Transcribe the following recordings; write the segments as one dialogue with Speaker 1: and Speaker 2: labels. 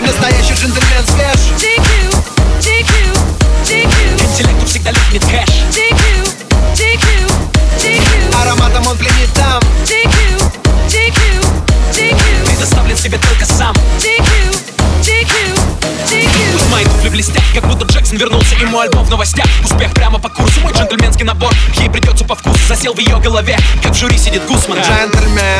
Speaker 1: Настоящий джентльмен свеж.
Speaker 2: GQ, GQ, GQ,
Speaker 1: Интеллекту всегда липнет кэш.
Speaker 2: GQ, GQ, GQ,
Speaker 1: Ароматом он пленит там.
Speaker 2: GQ, GQ, GQ,
Speaker 1: Предоставлен себе только сам.
Speaker 2: GQ, GQ, GQ.
Speaker 1: Пусть мои туфли блестят, как будто Джексон вернулся И мой альбом в новостях. Успех прямо по курсу Мой джентльменский набор. Ей придется по вкусу Засел в ее голове Как в жюри сидит Гусман.
Speaker 3: Джентльмен,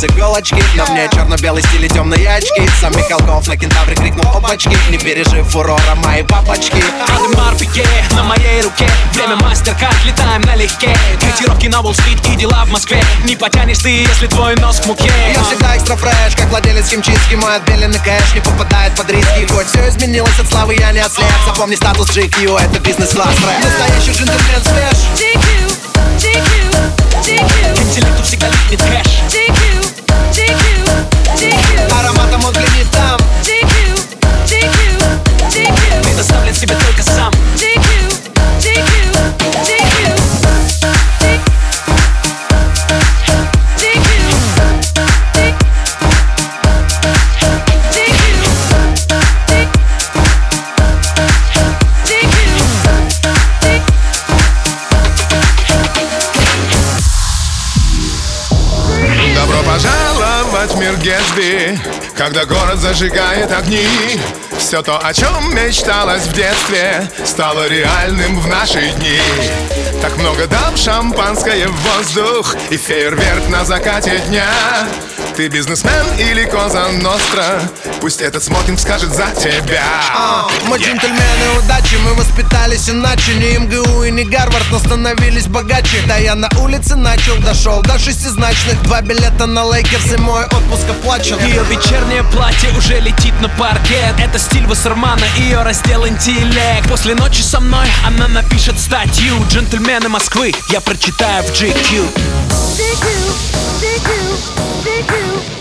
Speaker 3: с иголочки На мне черно-белый стиль и темные очки. Сам Михалков на кентавре крикнул опачки Не пережив фурора мои папочки.
Speaker 1: Адемар Пике на моей руке. Время мастер-карт, летаем налегке. Котировки на Уолл-стрит и дела в Москве. Не потянешь ты, если твой нос к муке.
Speaker 3: Я всегда экстра фреш, как владелец химчистки. Мой отбеленный кэш не попадает под риски. Хоть все изменилось от славы, я не ослеп. Запомни статус GQ, это бизнес-класс рэп
Speaker 1: Настоящий джентльмен свеж
Speaker 2: GQ, GQ, GQ,
Speaker 1: К интеллекту всегда липнет кэш.
Speaker 2: GQ,
Speaker 4: Гетсби Когда город зажигает огни. Все то, о чем мечталось в детстве Стало реальным в наши дни. Так много дам шампанское в воздух И фейерверк на закате дня Ты бизнесмен или коза ностра? Пусть этот смокинг скажет за тебя.
Speaker 3: А, Мы джентльмены удачи, мы воспитались иначе. Не МГУ и не Гарвард, но становились богаче. Да я на улице начал, дошел до шестизначных. Два билета на Lakers и мой отпуск оплачен.
Speaker 1: Ее вечернее платье уже летит на паркет. Это стиль Вассермана, ее раздел интеллект. После ночи со мной она напишет статью. Джентльмены Москвы, я прочитаю в GQ
Speaker 2: stick you. stick you. stick you.